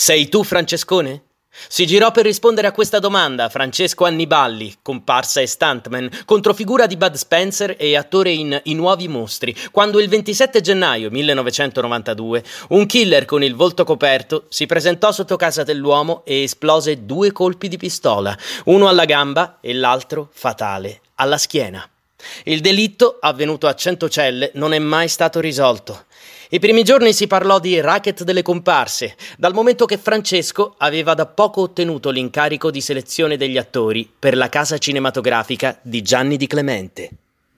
Sei tu Francescone? Si girò per rispondere a questa domanda Francesco Anniballi, comparsa e stuntman, controfigura di Bud Spencer e attore in I Nuovi Mostri, quando il 27 gennaio 1992 un killer con il volto coperto si presentò sotto casa dell'uomo e esplose due colpi di pistola, uno alla gamba e l'altro, fatale, alla schiena. Il delitto, avvenuto a Centocelle, non è mai stato risolto. I primi giorni si parlò di racket delle comparse, dal momento che Francesco aveva da poco ottenuto l'incarico di selezione degli attori per la casa cinematografica di Gianni Di Clemente.